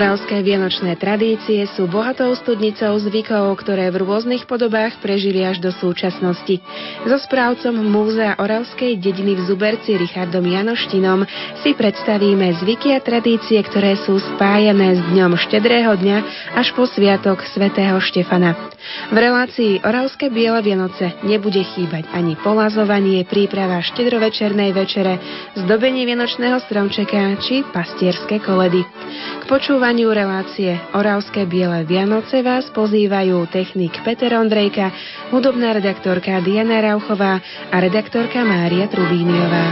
Oravské vianočné tradície sú bohatou studnicou zvykov, ktoré v rôznych podobách prežili až do súčasnosti. So správcom Múzea Oravskej dediny v Zuberci Richardom Janoštinom si predstavíme zvyky a tradície, ktoré sú spájané s dňom štedrého dňa až po sviatok svätého Štefana. V relácii Oravské biele Vianoce nebude chýbať ani polazovanie, príprava štedrovečernej večere, zdobenie vianočného stromčeka či pastierské koledy. K počúvaniu relácie Oravské biele Vianoce vás pozývajú technik Peter Ondrejka, hudobná redaktorka Diana Rauchová a redaktorka Mária Trubíniová.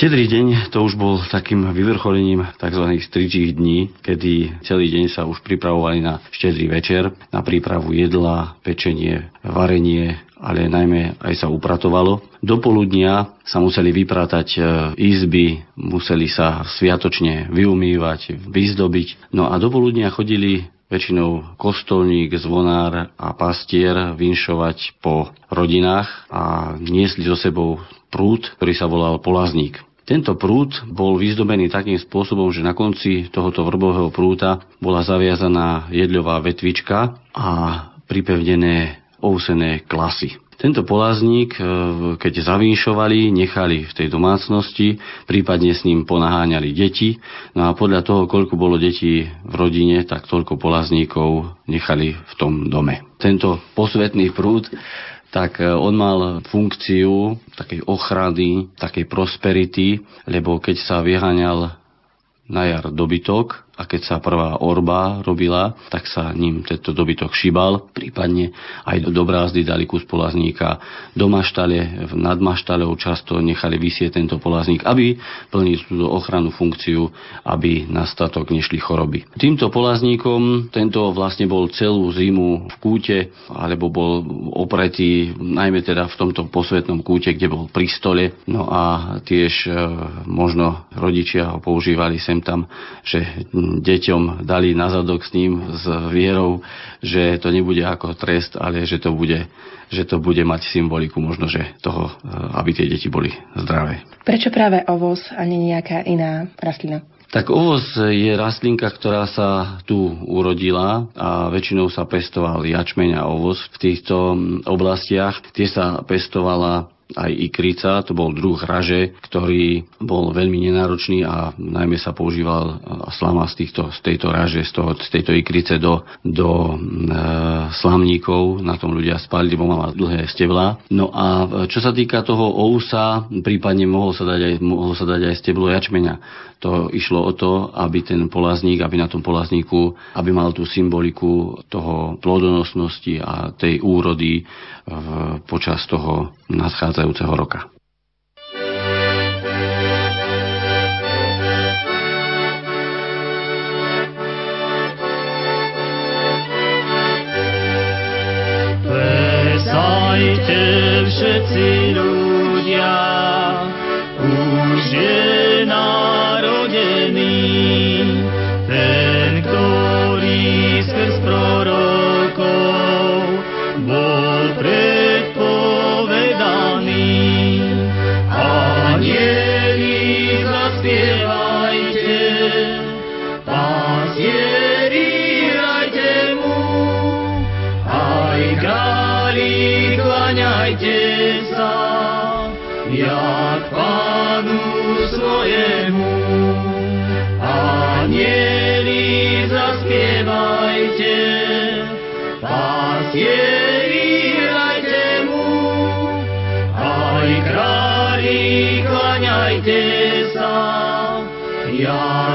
Štedrý deň to už bol takým vyvrcholením tzv. stričích dní, kedy celý deň sa už pripravovali na štedrý večer, na prípravu jedla, pečenie, varenie, ale najmä aj sa upratovalo. Do poludnia sa museli vypratať e, izby, museli sa sviatočne vyumývať, vyzdobiť. No a do poludnia chodili väčšinou kostolník, zvonár a pastier vinšovať po rodinách a niesli so sebou prúd, ktorý sa volal polazník. Tento prúd bol vyzdobený takým spôsobom, že na konci tohoto vrbového prúta bola zaviazaná jedľová vetvička a pripevnené ousené klasy. Tento polazník, e, keď zavínšovali, nechali v tej domácnosti, prípadne s ním ponaháňali deti. No a podľa toho, koľko bolo detí v rodine, tak toľko polazníkov nechali v tom dome. Tento posvetný prúd tak e, on mal funkciu takej ochrany, takej prosperity, lebo keď sa vyháňal na jar dobytok, a keď sa prvá orba robila, tak sa ním tento dobytok šibal, prípadne aj do brázdy dali kus polazníka. Do maštale, nad maštalou často nechali vysieť tento polazník, aby plnil túto ochranu funkciu, aby na statok nešli choroby. Týmto polazníkom tento vlastne bol celú zimu v kúte, alebo bol opretý najmä teda v tomto posvetnom kúte, kde bol pri stole. No a tiež e, možno rodičia ho používali sem tam, že deťom dali na zadok s ním s vierou, že to nebude ako trest, ale že to bude, že to bude mať symboliku možno, že toho, eh, aby tie deti boli zdravé. Prečo práve ovoz a nie nejaká iná rastlina? Tak ovoz je rastlinka, ktorá sa tu urodila a väčšinou sa pestoval jačmeň a ovoz v týchto mm, oblastiach. Tie sa pestovala aj ikrica, to bol druh raže, ktorý bol veľmi nenáročný a najmä sa používal slama z, týchto, z tejto raže, z, toho, z tejto ikrice do, do e, slamníkov, na tom ľudia spali, lebo mala dlhé stebla. No a čo sa týka toho ousa, prípadne mohol sa dať aj, mohol sa dať aj steblo jačmeňa. To išlo o to, aby ten polazník, aby na tom polazníku, aby mal tú symboliku toho plodonosnosti a tej úrody v, počas toho nadchádzajúceho roka. Plesajte všetci ľudia, už je Maria. Klaňajte sa, jak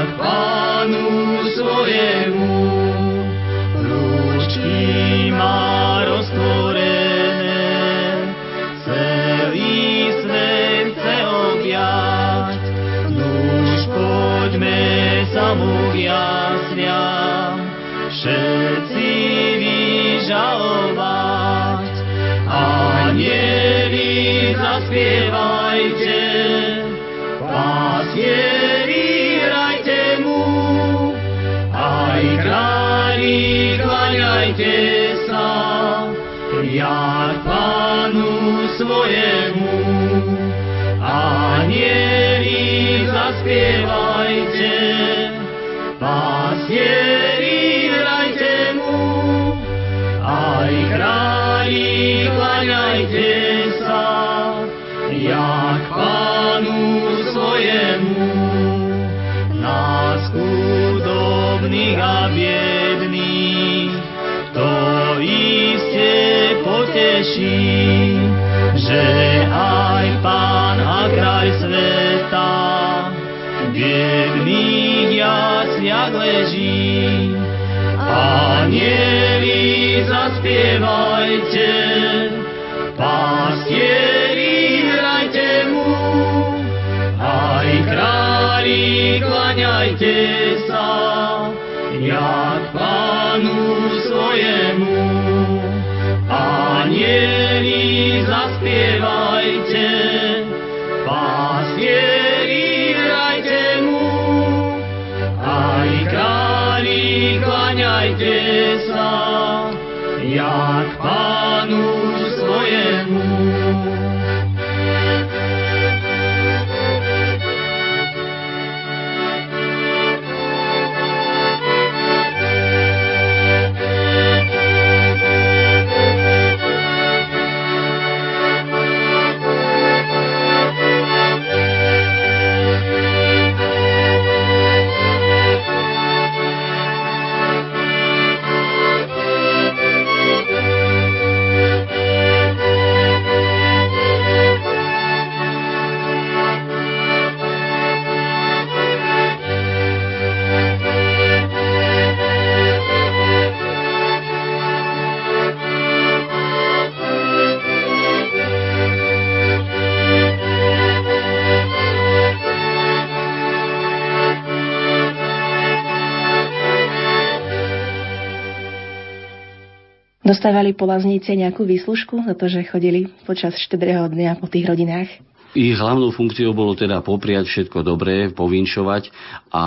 Dostávali polazníci nejakú výslužku za to, že chodili počas štedrého dňa po tých rodinách? Ich hlavnou funkciou bolo teda popriať všetko dobré, povinšovať a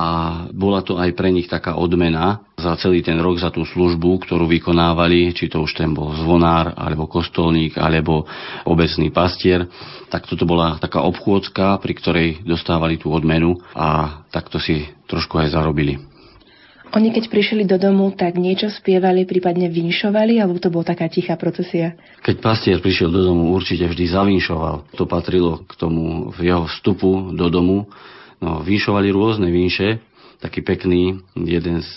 bola to aj pre nich taká odmena za celý ten rok, za tú službu, ktorú vykonávali, či to už ten bol zvonár, alebo kostolník, alebo obecný pastier. Tak toto bola taká obchôdzka, pri ktorej dostávali tú odmenu a takto si trošku aj zarobili. Oni keď prišli do domu, tak niečo spievali, prípadne vinšovali, alebo to bola taká tichá procesia? Keď pastier prišiel do domu, určite vždy zavinšoval. To patrilo k tomu v jeho vstupu do domu. No, vinšovali rôzne vinše, taký pekný, jeden z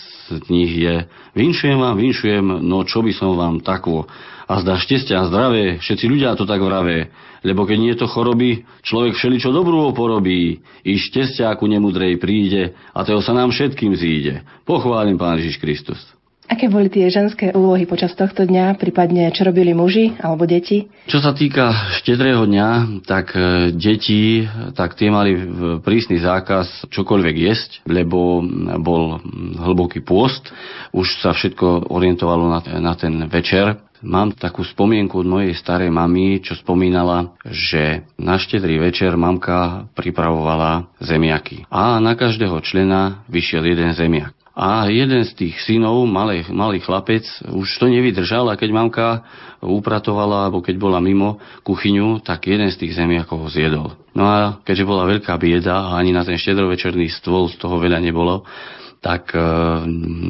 nich je Vinšujem vám, vinšujem, no čo by som vám takvo. A zdá šťastia a zdravie, všetci ľudia to tak vravé. Lebo keď nie je to choroby, človek všeličo dobrú porobí. I šťastia ku nemudrej príde a toho sa nám všetkým zíde. Pochválim Pán Ježiš Kristus. Aké boli tie ženské úlohy počas tohto dňa, prípadne čo robili muži alebo deti? Čo sa týka štedrého dňa, tak e, deti, tak tie mali prísny zákaz čokoľvek jesť, lebo bol hlboký pôst. Už sa všetko orientovalo na, na ten večer. Mám takú spomienku od mojej starej mamy, čo spomínala, že na štedrý večer mamka pripravovala zemiaky. A na každého člena vyšiel jeden zemiak. A jeden z tých synov, malý, malý chlapec, už to nevydržal a keď mamka upratovala, alebo keď bola mimo kuchyňu, tak jeden z tých zemiakov zjedol. No a keďže bola veľká bieda a ani na ten štedrovečerný stôl z toho veľa nebolo, tak e,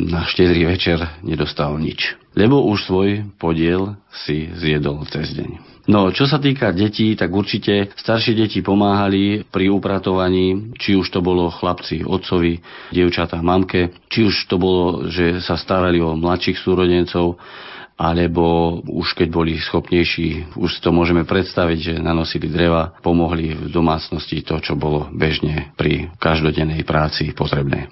na štedrý večer nedostal nič. Lebo už svoj podiel si zjedol cez deň. No, čo sa týka detí, tak určite staršie deti pomáhali pri upratovaní, či už to bolo chlapci otcovi, dievčatá mamke, či už to bolo, že sa starali o mladších súrodencov, alebo už keď boli schopnejší, už si to môžeme predstaviť, že nanosili dreva, pomohli v domácnosti to, čo bolo bežne pri každodennej práci potrebné.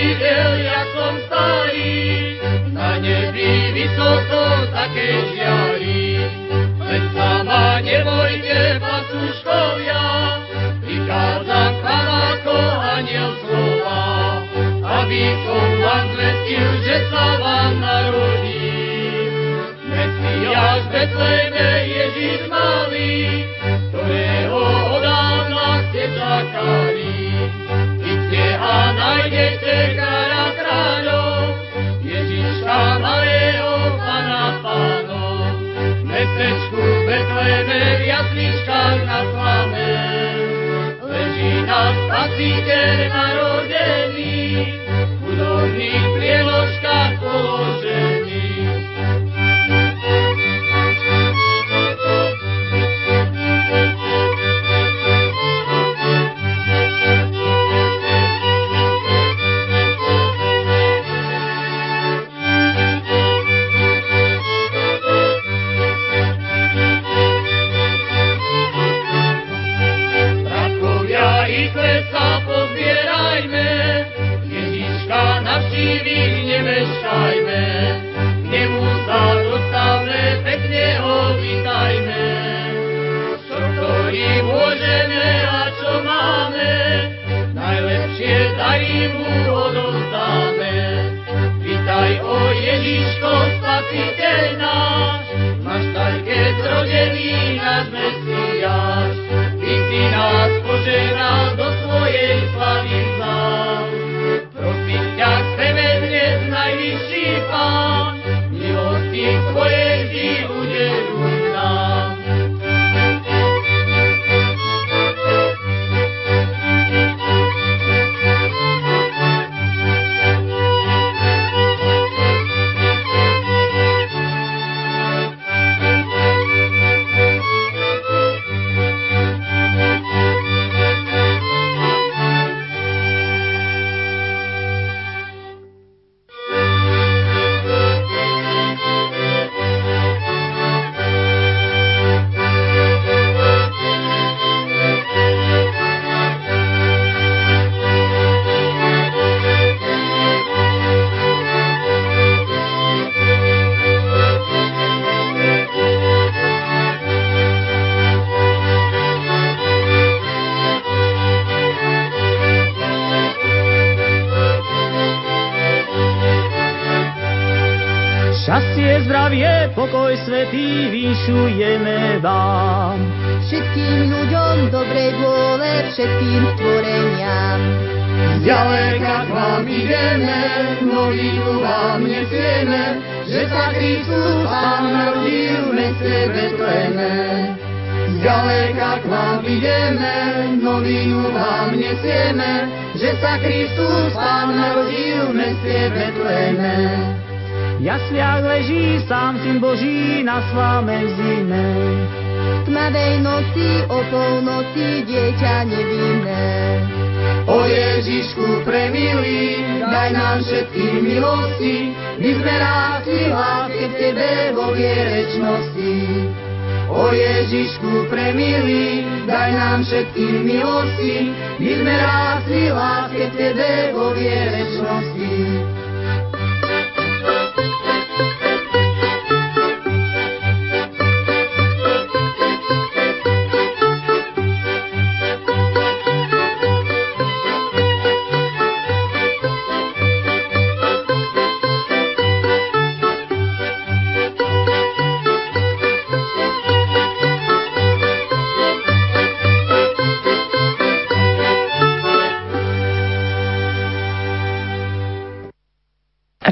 videl, jak on stojí, na nebi vysoko také žiari. Veď sa ma nebojte, pasuškovia, prichádzam k vám ako aniel slova, aby som vám zvestil, že sa vám narodí. Mesiáš Betlehem, Betečku v Betleme, v jasličkách na slame. Leží nás spasiteľ narodený, Ďaleka k vám ideme, novinu vám nesieme, že sa Kristus Pán rodil, nech se betleme. Ďaleka k vám ideme, novinu vám nesieme, že sa Kristus Pán narodil nech se betleme. Jasliak leží sám Syn Boží na sláme zime. V tmavej noci o polnoci dieťa nevinné. O Ježišku premiluj, daj nám všetky milosti, my sme rástli v láske k Tebe vo vierečnosti. O Ježišku premiluj, daj nám všetky milosti, my sme rástli v láske k Tebe vo vierečnosti.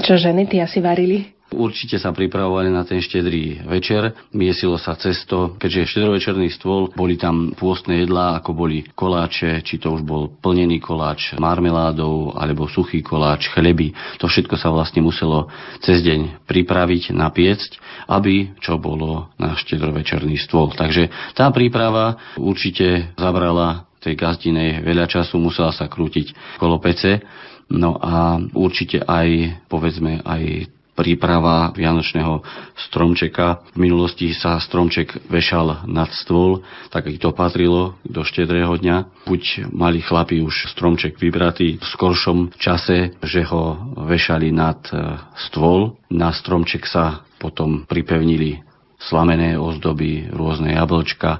Čo ženy ty asi varili? Určite sa pripravovali na ten štedrý večer, miesilo sa cesto, keďže štedrovečerný stôl, boli tam pôstne jedlá, ako boli koláče, či to už bol plnený koláč marmeládou, alebo suchý koláč, chleby. To všetko sa vlastne muselo cez deň pripraviť, napiecť, aby čo bolo na štedrovečerný stôl. Takže tá príprava určite zabrala tej gazdinej veľa času, musela sa krútiť kolo pece, No a určite aj, povedzme, aj príprava vianočného stromčeka. V minulosti sa stromček vešal nad stôl, tak to patrilo do štedrého dňa. Buď mali chlapi už stromček vybratý v skoršom čase, že ho vešali nad e, stôl. Na stromček sa potom pripevnili slamené ozdoby, rôzne jablčka,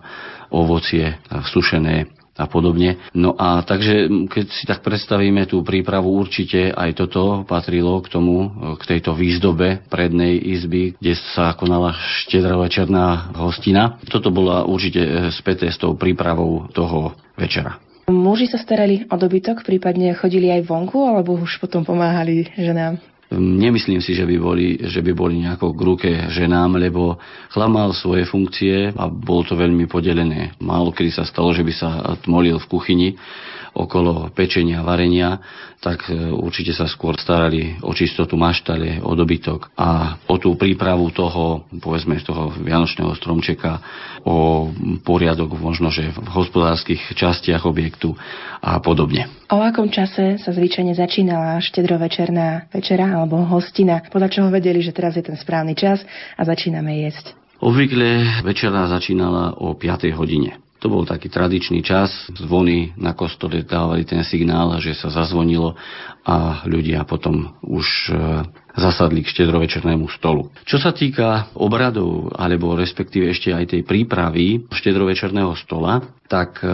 ovocie sušené a podobne. No a takže keď si tak predstavíme tú prípravu, určite aj toto patrilo k tomu, k tejto výzdobe prednej izby, kde sa konala štedrovečerná hostina. Toto bola určite e, späté s tou prípravou toho večera. Muži sa starali o dobytok, prípadne chodili aj vonku, alebo už potom pomáhali ženám? Nemyslím si, že by boli, že by boli nejako k ruke ženám, lebo chlap mal svoje funkcie a bolo to veľmi podelené. Málo kedy sa stalo, že by sa tmolil v kuchyni okolo pečenia, varenia, tak e, určite sa skôr starali o čistotu maštale, o dobytok a o tú prípravu toho, povedzme, toho vianočného stromčeka, o poriadok možno, že v hospodárskych častiach objektu a podobne. O akom čase sa zvyčajne začínala štedrovečerná večera alebo hostina? Podľa čoho vedeli, že teraz je ten správny čas a začíname jesť? Obvykle večera začínala o 5. hodine. To bol taký tradičný čas. Zvony na kostole dávali ten signál, že sa zazvonilo a ľudia potom už e, zasadli k štedrovečernému stolu. Čo sa týka obradov, alebo respektíve ešte aj tej prípravy štedrovečerného stola, tak e,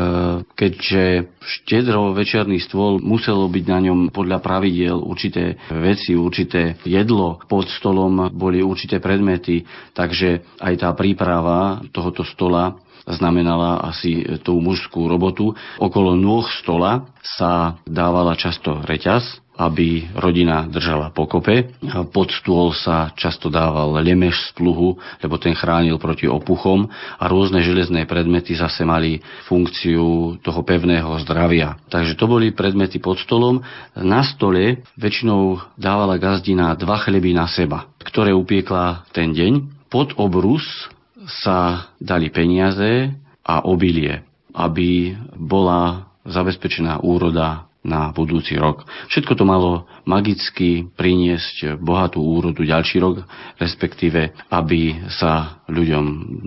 keďže štedrovečerný stôl muselo byť na ňom podľa pravidiel určité veci, určité jedlo, pod stolom boli určité predmety, takže aj tá príprava tohoto stola znamenala asi tú mužskú robotu. Okolo nôh stola sa dávala často reťaz, aby rodina držala pokope. Pod stôl sa často dával lemeš z pluhu, lebo ten chránil proti opuchom a rôzne železné predmety zase mali funkciu toho pevného zdravia. Takže to boli predmety pod stolom. Na stole väčšinou dávala gazdina dva chleby na seba, ktoré upiekla ten deň. Pod obrus sa dali peniaze a obilie, aby bola zabezpečená úroda na budúci rok. Všetko to malo magicky priniesť bohatú úrodu ďalší rok, respektíve aby sa ľuďom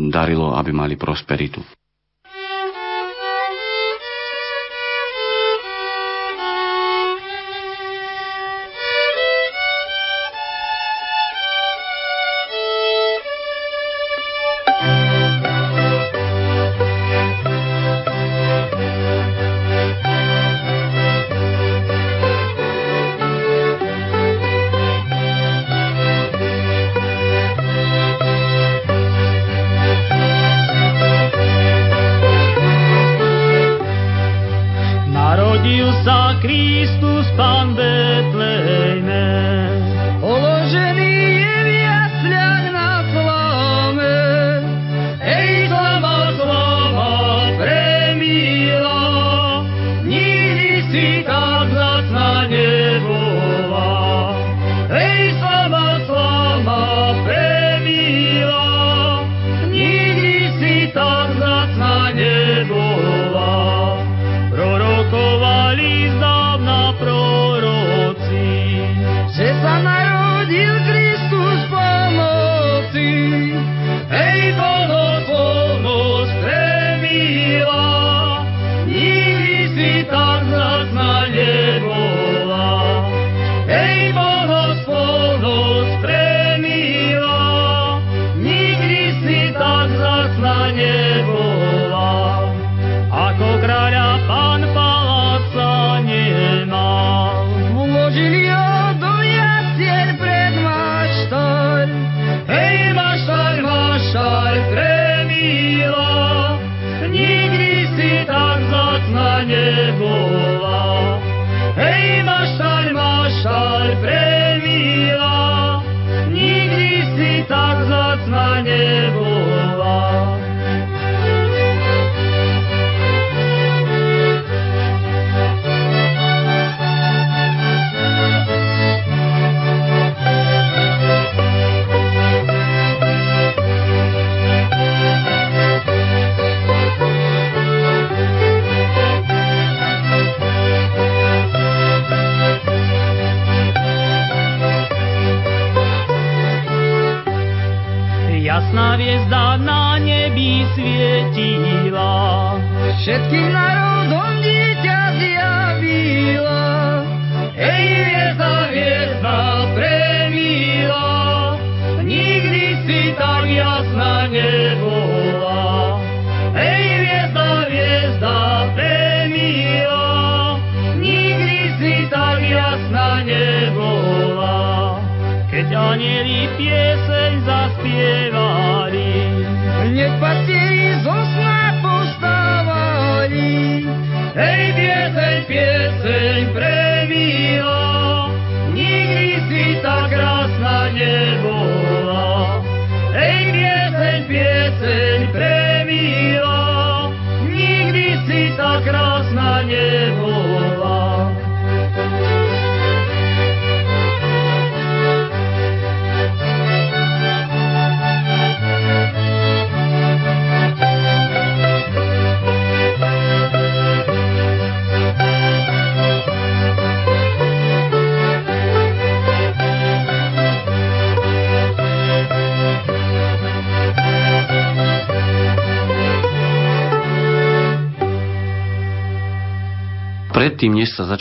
darilo, aby mali prosperitu.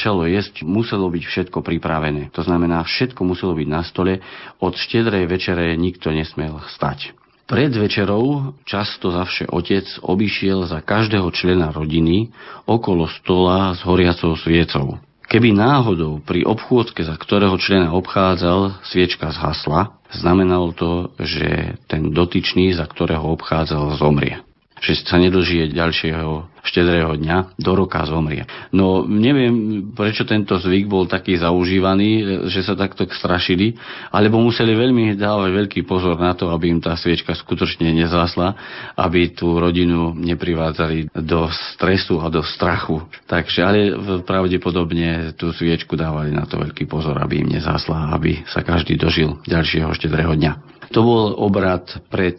Začalo jesť, muselo byť všetko pripravené. To znamená, všetko muselo byť na stole. Od štedrej večere nikto nesmel stať. Pred večerou často zavše otec obišiel za každého člena rodiny okolo stola s horiacou sviecou. Keby náhodou pri obchôdzke, za ktorého člena obchádzal, sviečka zhasla, znamenalo to, že ten dotyčný, za ktorého obchádzal, zomrie že sa nedožije ďalšieho štedrého dňa, do roka zomrie. No neviem, prečo tento zvyk bol taký zaužívaný, že sa takto strašili, alebo museli veľmi dávať veľký pozor na to, aby im tá sviečka skutočne nezásla, aby tú rodinu neprivádzali do stresu a do strachu. Takže, ale pravdepodobne tú sviečku dávali na to veľký pozor, aby im nezásla, aby sa každý dožil ďalšieho štedrého dňa. To bol obrad pred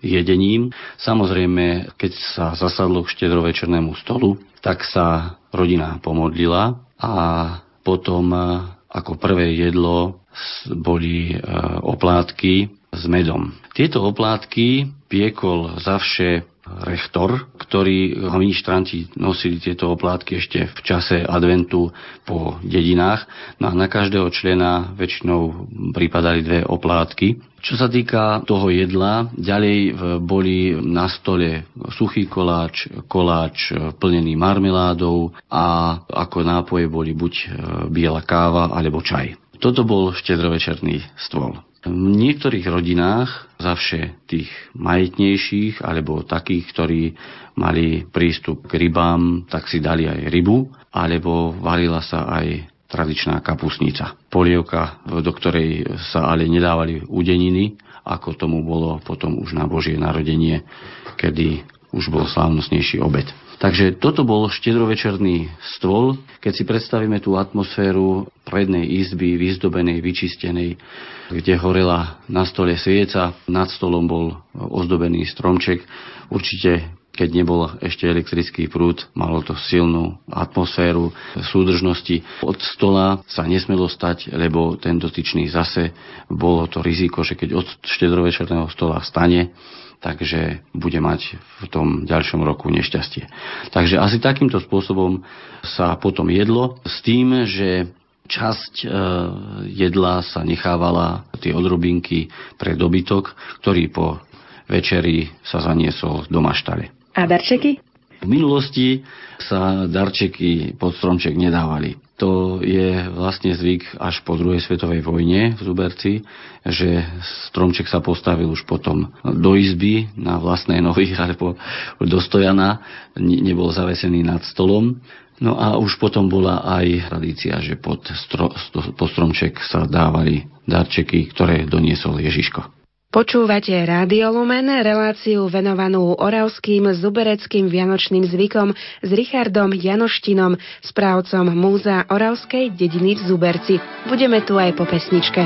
jedením. Samozrejme, keď sa zasadlo k štedrovečernému stolu, tak sa rodina pomodlila a potom ako prvé jedlo boli oplátky s medom. Tieto oplátky piekol zavše rektor, ktorý ministranti nosili tieto oplátky ešte v čase adventu po dedinách. No a na každého člena väčšinou pripadali dve oplátky. Čo sa týka toho jedla, ďalej boli na stole suchý koláč, koláč plnený marmeládou a ako nápoje boli buď biela káva alebo čaj. Toto bol štedrovečerný stôl. V niektorých rodinách, zavše tých majetnejších, alebo takých, ktorí mali prístup k rybám, tak si dali aj rybu, alebo varila sa aj tradičná kapusnica. Polievka, do ktorej sa ale nedávali udeniny, ako tomu bolo potom už na Božie narodenie, kedy už bol slávnostnejší obed. Takže toto bol štedrovečerný stôl. Keď si predstavíme tú atmosféru prednej izby, vyzdobenej, vyčistenej, kde horela na stole svieca, nad stolom bol ozdobený stromček. Určite keď nebol ešte elektrický prúd, malo to silnú atmosféru súdržnosti. Od stola sa nesmelo stať, lebo ten dotyčný zase bolo to riziko, že keď od štedrovečerného stola stane, takže bude mať v tom ďalšom roku nešťastie. Takže asi takýmto spôsobom sa potom jedlo s tým, že časť e, jedla sa nechávala tie odrobinky pre dobytok, ktorý po večeri sa zaniesol do maštale. A darčeky? V minulosti sa darčeky pod stromček nedávali. To je vlastne zvyk až po druhej svetovej vojne v Zuberci, že stromček sa postavil už potom do izby na vlastné nohy alebo do stojana, nebol zavesený nad stolom. No a už potom bola aj tradícia, že pod, stro, pod stromček sa dávali darčeky, ktoré doniesol Ježiško. Počúvate Rádio Lumen, reláciu venovanú oravským zubereckým vianočným zvykom s Richardom Janoštinom, správcom Múzea Oravskej dediny v Zuberci. Budeme tu aj po pesničke.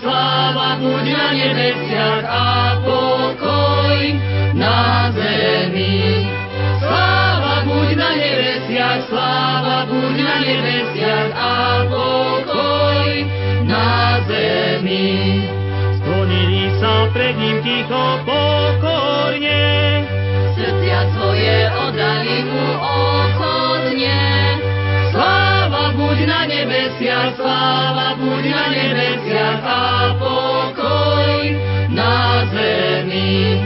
Sláva buď na nebesiach a pokoj na zemi. Sláva buď na nebesiach, sláva buď na nebesiach a pokoj na zemi. Sklonili sa pred ním ticho pokorne, Srdcia svoje oddali mu ochotne. Nebesiach, sláva buď na nebesiach a pokoj na zemi.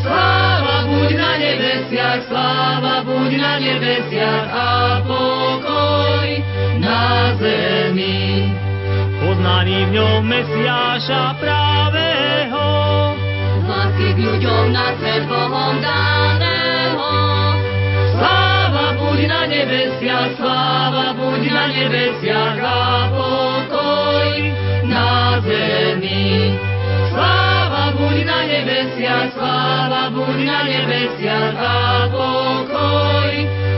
Sláva buď na nebesiach, sláva buď na nebesiach a pokoj na zemi. Poznaný v ňom Mesiáša pravého, lásky k ľuďom na svet Bohom daného. Na nebesiach, sláva buď na nebesiach a pokoj na zemi. Sláva buď na nebesiach, sláva buď na nebesiach a pokoj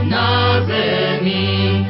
na zemi.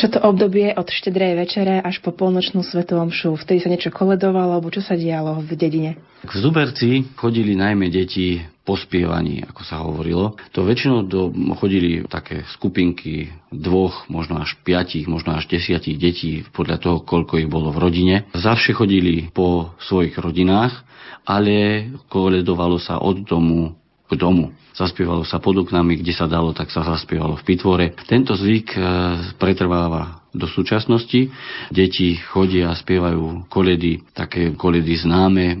Čo to obdobie od štedrej večere až po polnočnú svetú omšu? Vtedy sa niečo koledovalo, alebo čo sa dialo v dedine? K Zuberci chodili najmä deti po spievaní, ako sa hovorilo. To väčšinou do, chodili také skupinky dvoch, možno až piatich, možno až desiatich detí, podľa toho, koľko ich bolo v rodine. Zavše chodili po svojich rodinách, ale koledovalo sa od domu k domu. Zaspievalo sa pod oknami, kde sa dalo, tak sa zaspievalo v pitvore. Tento zvyk e, pretrváva do súčasnosti. Deti chodia a spievajú koledy, také koledy známe, e,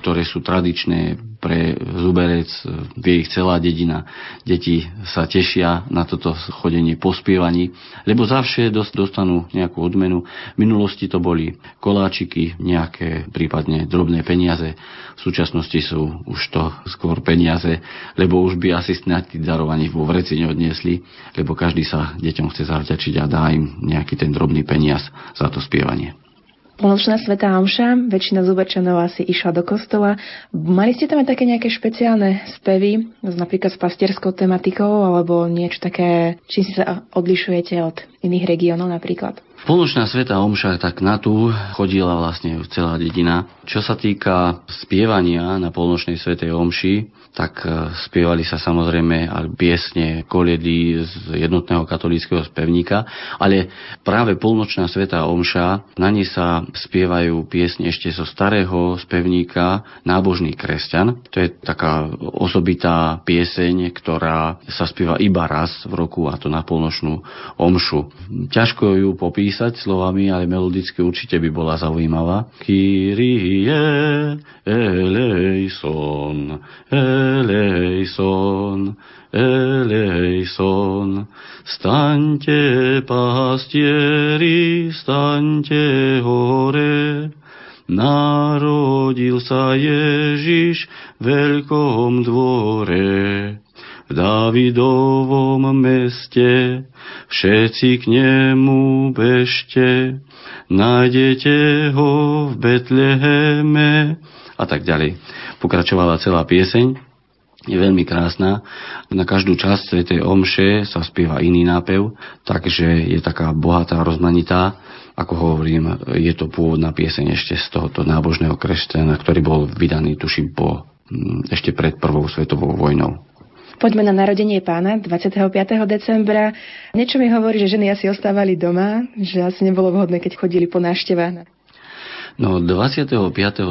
ktoré sú tradičné pre Zuberec, e, vie ich celá dedina. Deti sa tešia na toto chodenie po spievaní, lebo zavše dostanú nejakú odmenu. V minulosti to boli koláčiky, nejaké prípadne drobné peniaze. V súčasnosti sú už to skôr peniaze, lebo už by asi snad darovaní vo vreci neodniesli, lebo každý sa deťom chce zavďačiť a dá im nejaký ten drobný peniaz za to spievanie. Polnočná svetá omša, väčšina zuberčanov asi išla do kostola. Mali ste tam aj také nejaké špeciálne spevy, napríklad s pastierskou tematikou, alebo niečo také, čím sa odlišujete od iných regiónov napríklad? Polnočná sveta omša, tak na tú chodila vlastne celá dedina. Čo sa týka spievania na polnočnej svetej omši, tak e, spievali sa samozrejme aj piesne, koliedy z jednotného katolického spevníka, ale práve polnočná sveta omša, na nej sa spievajú piesne ešte zo starého spevníka Nábožný kresťan. To je taká osobitá pieseň, ktorá sa spieva iba raz v roku a to na polnočnú omšu. Ťažko ju popísať slovami, ale melodicky určite by bola zaujímavá. Kyrie eleison, eleison, eleison. Staňte, pastieri, staňte hore, Narodil sa Ježiš v veľkom dvore. V Davidovom meste všetci k nemu bežte, nájdete ho v Betleheme a tak ďalej. Pokračovala celá pieseň, je veľmi krásna. Na každú časť Svetej Omše sa spieva iný nápev, takže je taká bohatá, rozmanitá. Ako hovorím, je to pôvodná pieseň ešte z tohoto nábožného kresťana, ktorý bol vydaný, tuším, po, ešte pred prvou svetovou vojnou. Poďme na narodenie pána 25. decembra. Niečo mi hovorí, že ženy asi ostávali doma, že asi nebolo vhodné, keď chodili po návštevách. No 25.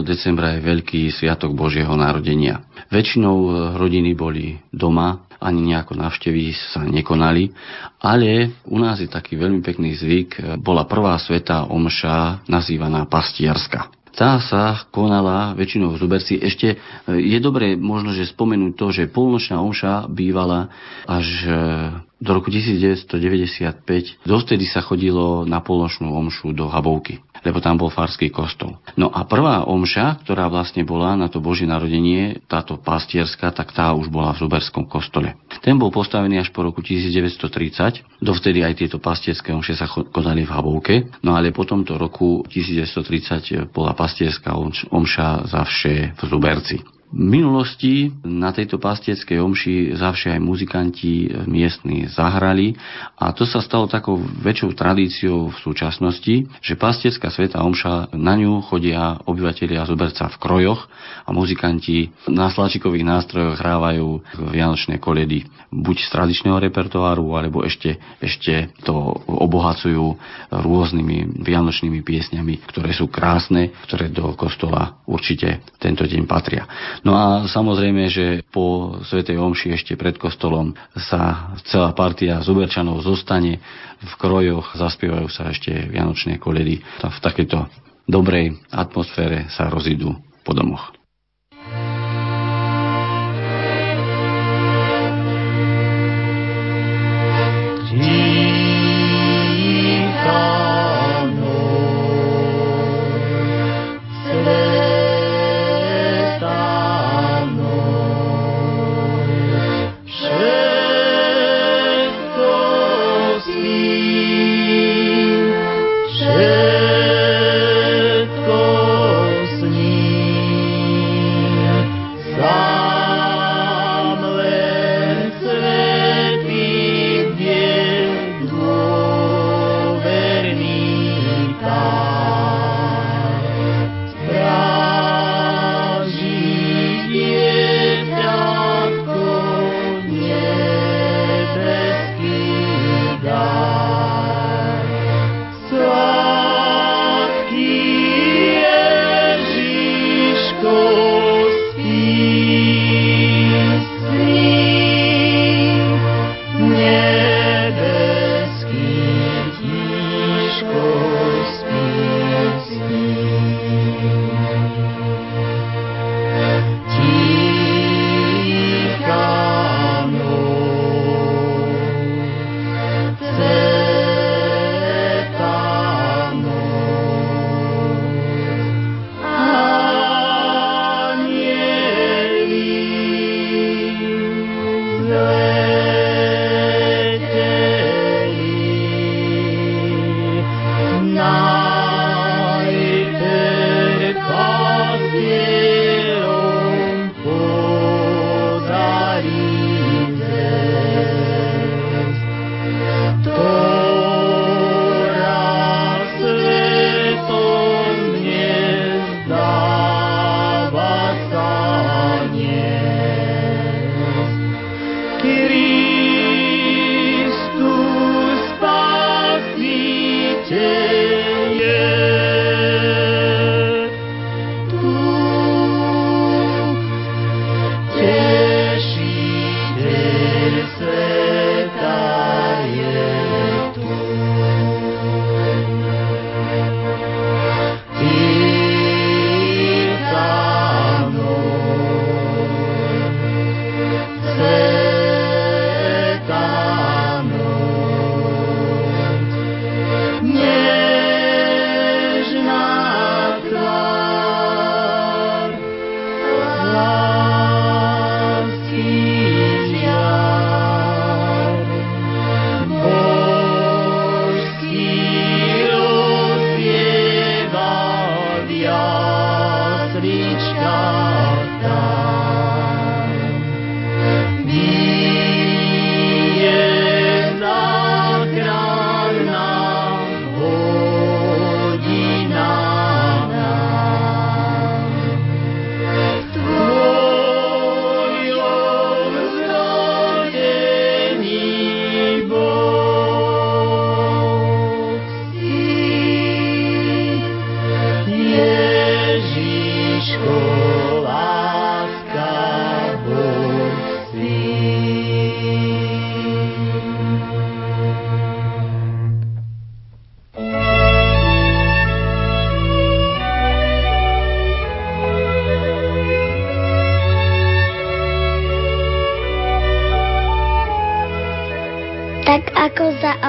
decembra je veľký sviatok Božieho narodenia. Väčšinou rodiny boli doma, ani nejako návštevy sa nekonali, ale u nás je taký veľmi pekný zvyk. Bola prvá sveta omša nazývaná pastierska. Tá sa konala väčšinou v Zuberci. Ešte e, je dobré možno, že spomenúť to, že polnočná omša bývala až e, do roku 1995. Dovtedy sa chodilo na polnočnú omšu do Habovky lebo tam bol farský kostol. No a prvá omša, ktorá vlastne bola na to Božie narodenie, táto pastierská, tak tá už bola v Zuberskom kostole. Ten bol postavený až po roku 1930, dovtedy aj tieto pastierské omše sa konali v Habovke, no ale po tomto roku 1930 bola pastierská omša za vše v Zuberci. V minulosti na tejto pastieckej omši zavše aj muzikanti miestni zahrali a to sa stalo takou väčšou tradíciou v súčasnosti, že pastierská sveta omša, na ňu chodia obyvateľia Zuberca v krojoch a muzikanti na slačikových nástrojoch hrávajú vianočné koledy buď z tradičného repertoáru, alebo ešte, ešte to obohacujú rôznymi vianočnými piesňami, ktoré sú krásne, ktoré do kostola určite tento deň patria. No a samozrejme, že po Svetej Omši ešte pred kostolom sa celá partia Zuberčanov zostane v krojoch, zaspievajú sa ešte vianočné koledy. V takejto dobrej atmosfére sa rozídu po domoch.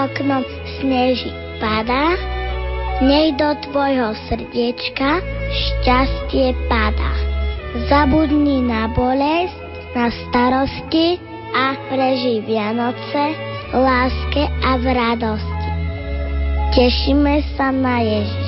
Oknom sneží padá, nech do tvojho srdiečka šťastie padá. Zabudni na bolesť, na starosti a preži Vianoce v láske a v radosti. Tešíme sa na Ježiška.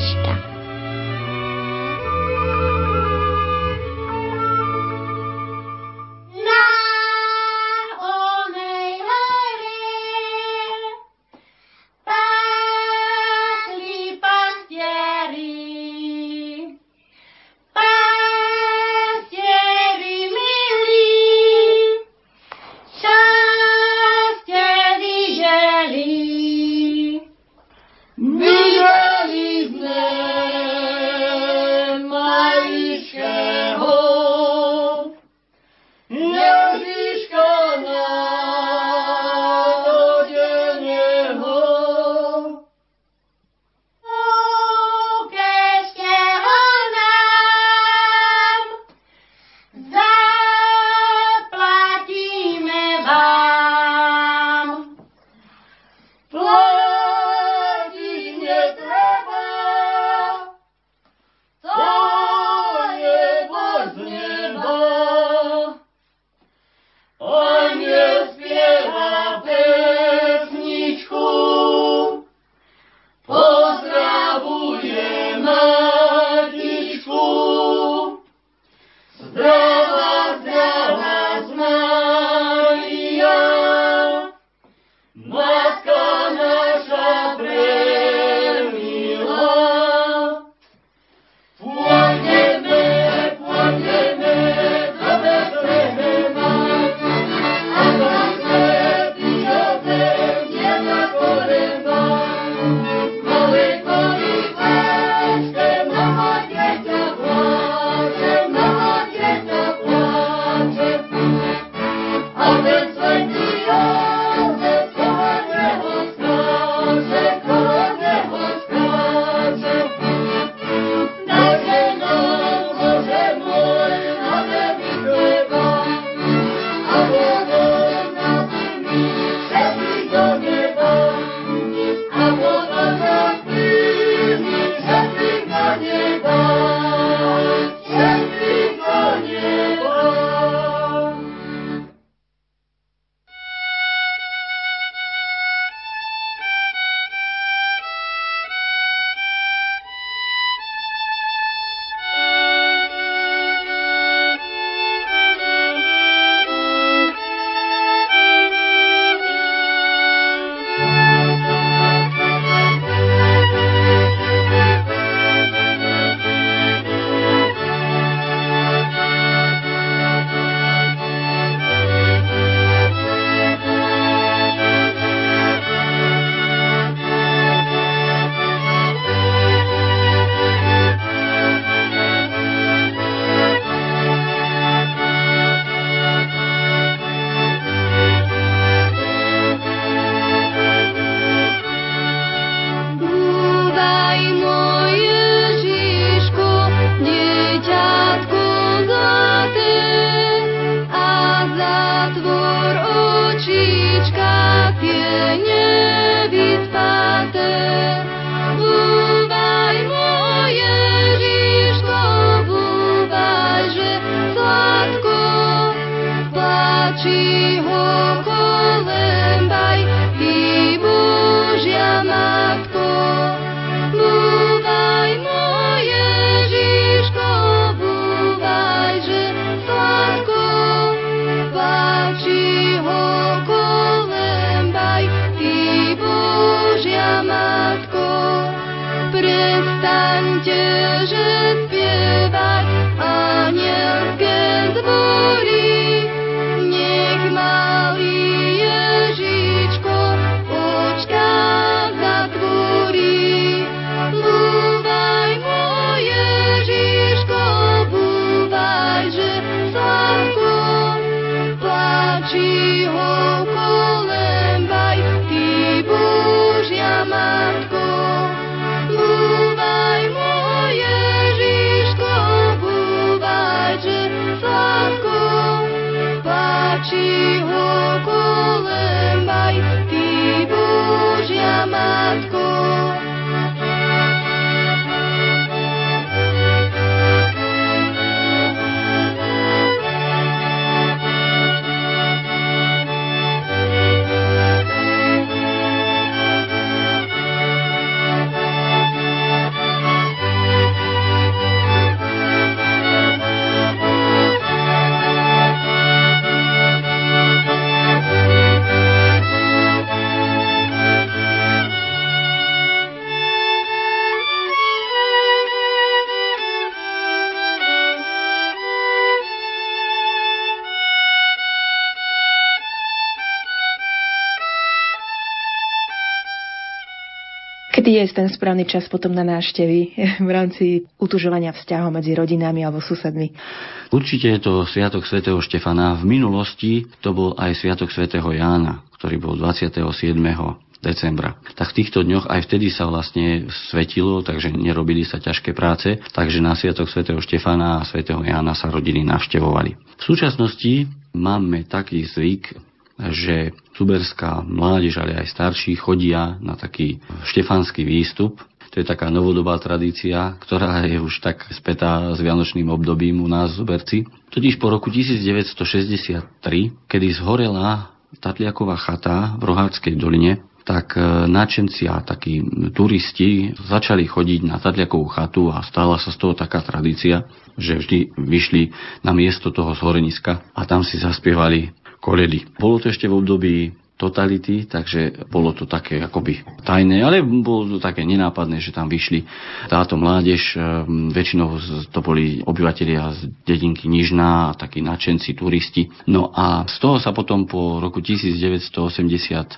Kedy je ten správny čas potom na návštevy v rámci utužovania vzťahov medzi rodinami alebo susedmi? Určite je to Sviatok svätého Štefana. V minulosti to bol aj Sviatok svätého Jána, ktorý bol 27 decembra. Tak v týchto dňoch aj vtedy sa vlastne svetilo, takže nerobili sa ťažké práce, takže na Sviatok svätého Štefana a svätého Jána sa rodiny navštevovali. V súčasnosti máme taký zvyk, že suberská mládež, ale aj starší chodia na taký štefanský výstup. To je taká novodobá tradícia, ktorá je už tak spätá s vianočným obdobím u nás v Zuberci. Totiž po roku 1963, kedy zhorela Tatliaková chata v Roháckej doline, tak e, náčenci a takí turisti začali chodiť na Tatliakovú chatu a stala sa z toho taká tradícia, že vždy vyšli na miesto toho zhoreniska a tam si zaspievali koledy. Bolo to ešte v období totality, takže bolo to také akoby tajné, ale bolo to také nenápadné, že tam vyšli táto mládež, ehm, väčšinou to boli obyvateľia z dedinky Nižná, takí nadšenci, turisti. No a z toho sa potom po roku 1988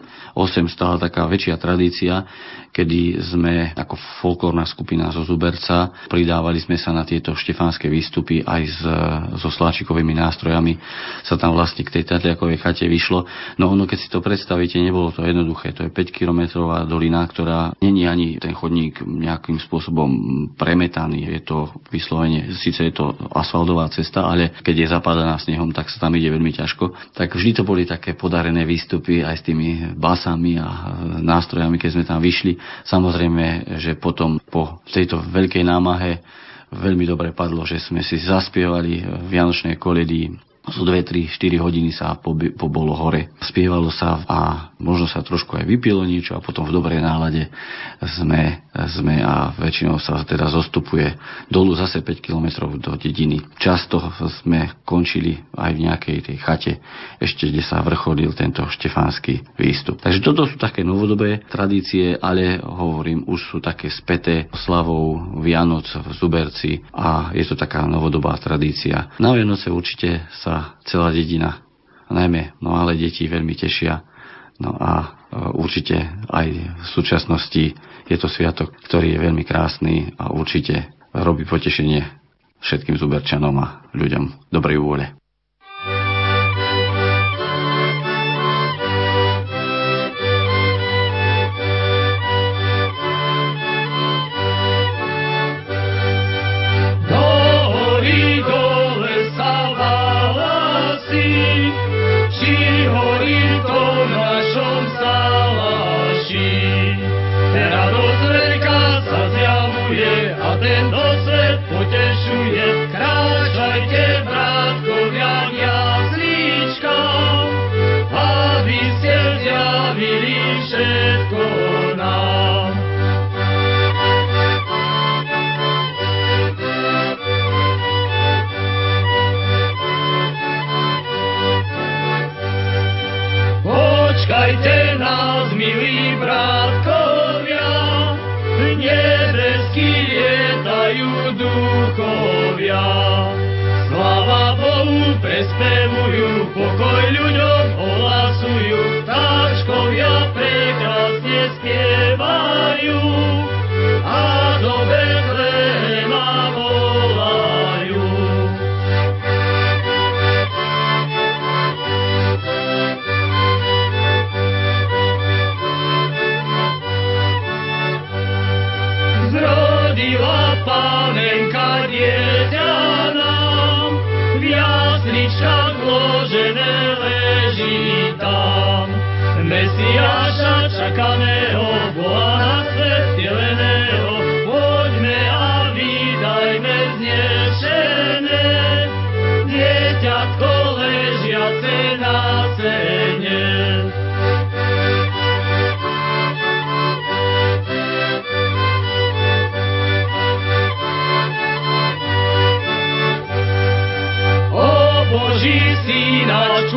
stala taká väčšia tradícia, kedy sme ako folklórna skupina zo Zuberca pridávali sme sa na tieto štefánske výstupy aj s, so sláčikovými nástrojami sa tam vlastne k tej Tatliakovej chate vyšlo. No ono, keď si to predstavíte, nebolo to jednoduché. To je 5 kilometrová dolina, ktorá není ani ten chodník nejakým spôsobom premetaný. Je to vyslovene, síce je to asfaltová cesta, ale keď je zapadaná snehom, tak sa tam ide veľmi ťažko. Tak vždy to boli také podarené výstupy aj s tými basami a nástrojami, keď sme tam vyšli. Samozrejme, že potom po tejto veľkej námahe veľmi dobre padlo, že sme si zaspievali Vianočné koledy zo 2, 3, 4 hodiny sa po, po bolo hore. Spievalo sa a možno sa trošku aj vypilo niečo a potom v dobrej nálade sme, sme a väčšinou sa teda zostupuje dolu zase 5 km do dediny. Často sme končili aj v nejakej tej chate, ešte kde sa vrcholil tento štefánsky výstup. Takže toto sú také novodobé tradície, ale hovorím, už sú také späté slavou Vianoc v Zuberci a je to taká novodobá tradícia. Na Vianoce určite sa celá dedina, najmä malé deti veľmi tešia. No a e, určite aj v súčasnosti je to sviatok, ktorý je veľmi krásny a určite robí potešenie všetkým zuberčanom a ľuďom dobrej vôle. de. moja. Sláva Bohu, prespevujú, pokoj ľuďom ohlasujú, táčkovia prekrásne spievajú a do Betléma. vítam. Mesiáša čakaného Boha na svet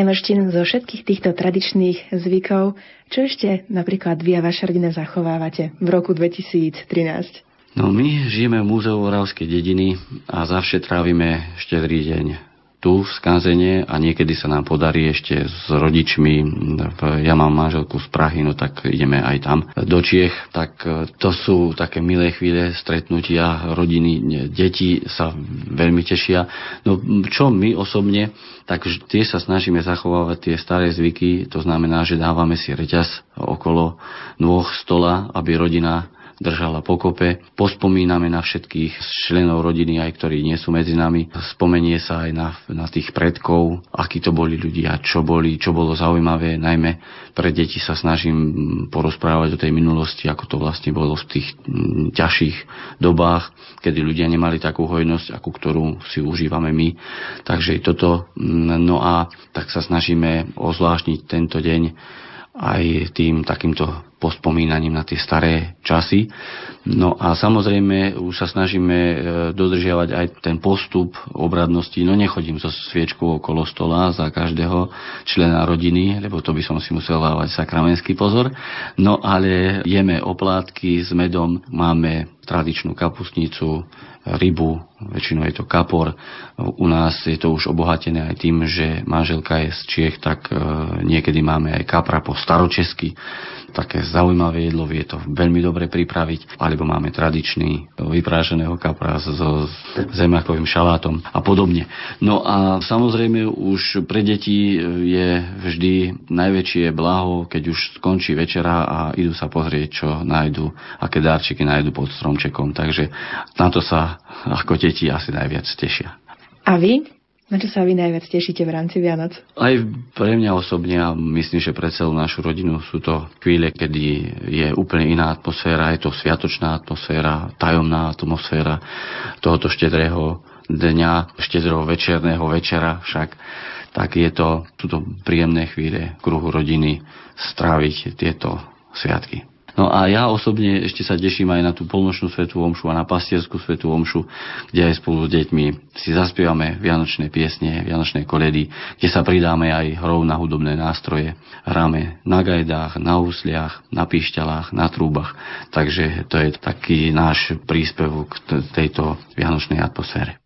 Janoštín, zo všetkých týchto tradičných zvykov, čo ešte napríklad vy a vaša rodina zachovávate v roku 2013? No my žijeme v Múzeu Oravskej dediny a zavše trávime štedrý deň tu v Skanzene a niekedy sa nám podarí ešte s rodičmi, ja mám manželku z Prahy, no tak ideme aj tam do Čiech, tak e, to sú také milé chvíle stretnutia rodiny, deti sa veľmi tešia. No čo my osobne, tak tie sa snažíme zachovávať tie staré zvyky, to znamená, že dávame si reťaz okolo nôh stola, aby rodina držala pokope. Pospomíname na všetkých členov rodiny, aj ktorí nie sú medzi nami. Spomenie sa aj na, na tých predkov, akí to boli ľudia, čo boli, čo bolo zaujímavé. Najmä pre deti sa snažím porozprávať o tej minulosti, ako to vlastne bolo v tých mm, ťažších dobách, kedy ľudia nemali takú hojnosť, akú ktorú si užívame my. Takže toto, mm, no a tak sa snažíme ozvláštniť tento deň aj tým takýmto pospomínaním na tie staré časy. No a samozrejme už sa snažíme e, dodržiavať aj ten postup obradnosti. No nechodím so sviečkou okolo stola za každého člena rodiny, lebo to by som si musel dávať sakramenský pozor. No ale jeme oplátky s medom, máme tradičnú kapustnicu, rybu, väčšinou je to kapor. U nás je to už obohatené aj tým, že manželka je z Čiech, tak e, niekedy máme aj kapra po staročesky také zaujímavé jedlo, vie to veľmi dobre pripraviť, alebo máme tradičný vypráženého kapra so zemakovým šalátom a podobne. No a samozrejme už pre deti je vždy najväčšie blaho, keď už skončí večera a idú sa pozrieť, čo nájdu, aké dárčiky nájdu pod stromčekom. Takže na to sa ako deti asi najviac tešia. A vy? Na čo sa vy najviac tešíte v rámci Vianoc? Aj pre mňa osobne a myslím, že pre celú našu rodinu sú to chvíle, kedy je úplne iná atmosféra, je to sviatočná atmosféra, tajomná atmosféra tohoto štedrého dňa, štedrého večerného večera však, tak je to túto príjemné chvíle kruhu rodiny stráviť tieto sviatky. No a ja osobne ešte sa teším aj na tú polnočnú svetú omšu a na pastierskú svetú omšu, kde aj spolu s deťmi si zaspievame vianočné piesne, vianočné koledy, kde sa pridáme aj hrou na hudobné nástroje. Hráme na gajdách, na úsliach, na píšťalách, na trúbach. Takže to je taký náš príspevok k tejto vianočnej atmosfére.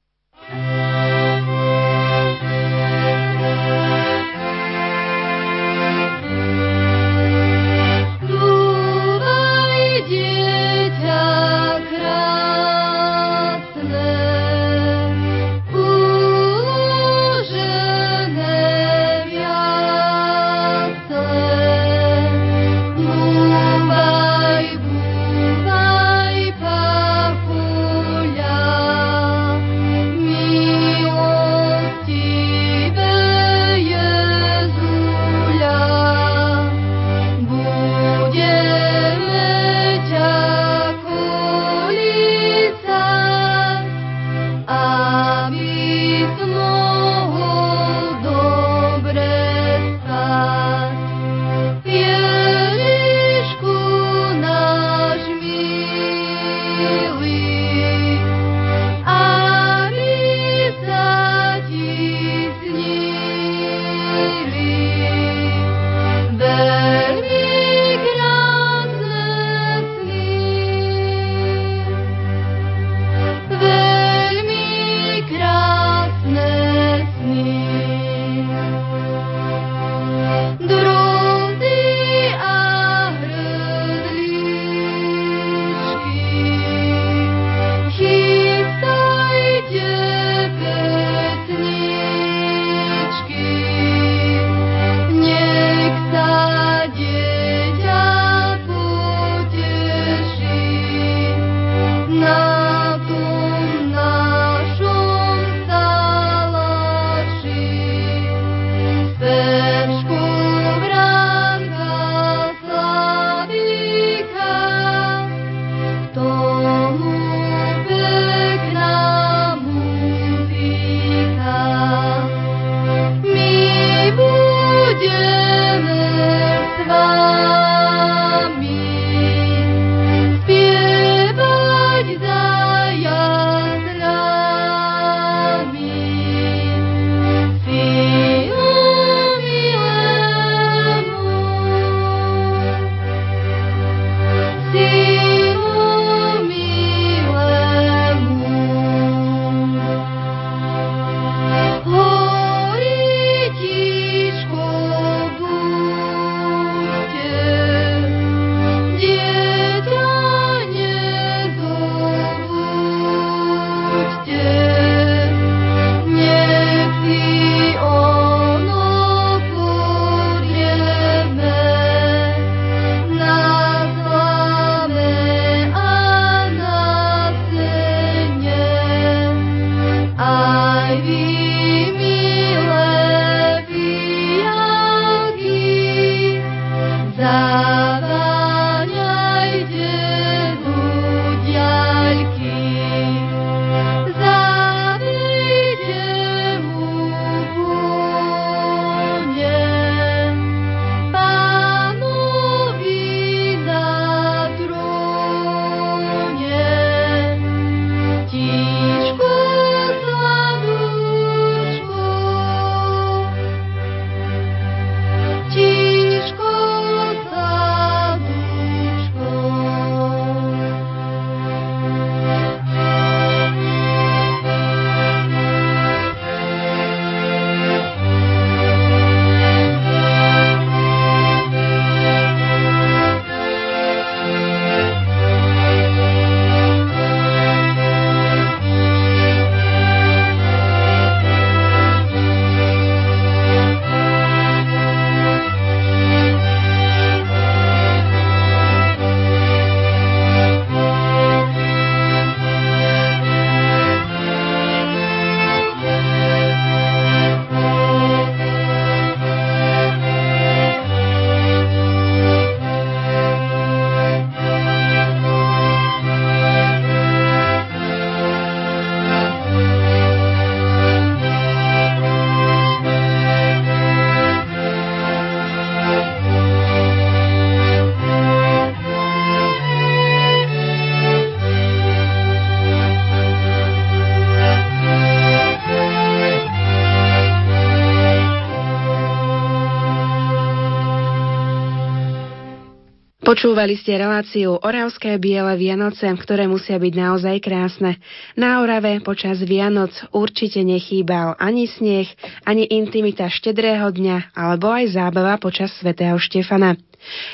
Počúvali ste reláciu Oravské biele Vianoce, ktoré musia byť naozaj krásne. Na Orave počas Vianoc určite nechýbal ani sneh, ani intimita štedrého dňa, alebo aj zábava počas svätého Štefana.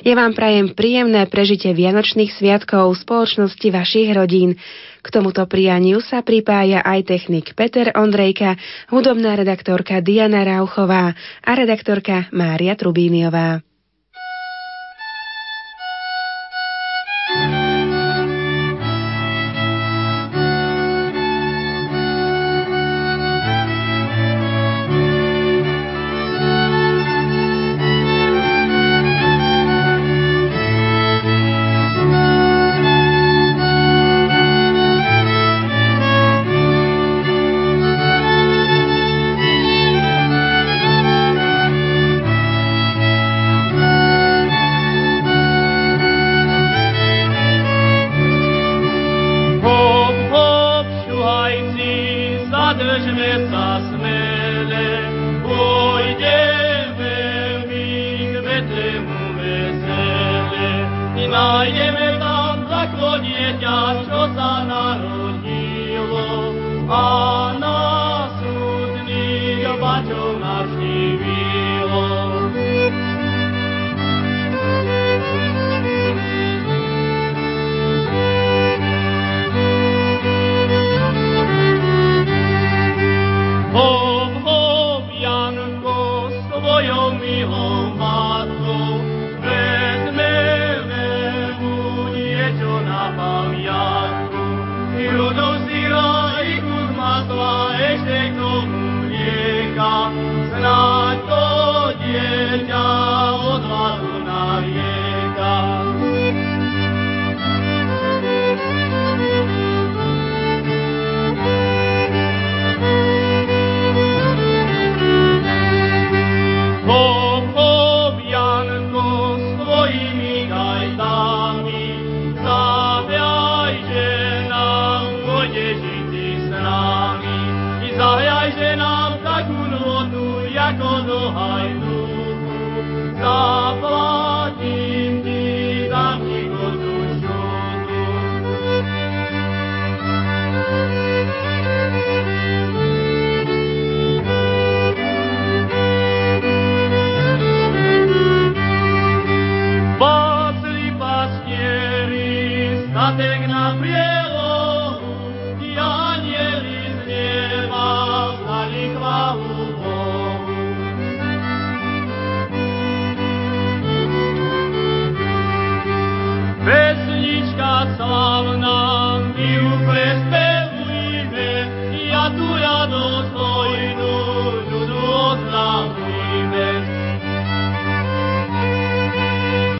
Ja vám prajem príjemné prežitie Vianočných sviatkov v spoločnosti vašich rodín. K tomuto prianiu sa pripája aj technik Peter Ondrejka, hudobná redaktorka Diana Rauchová a redaktorka Mária Trubíniová.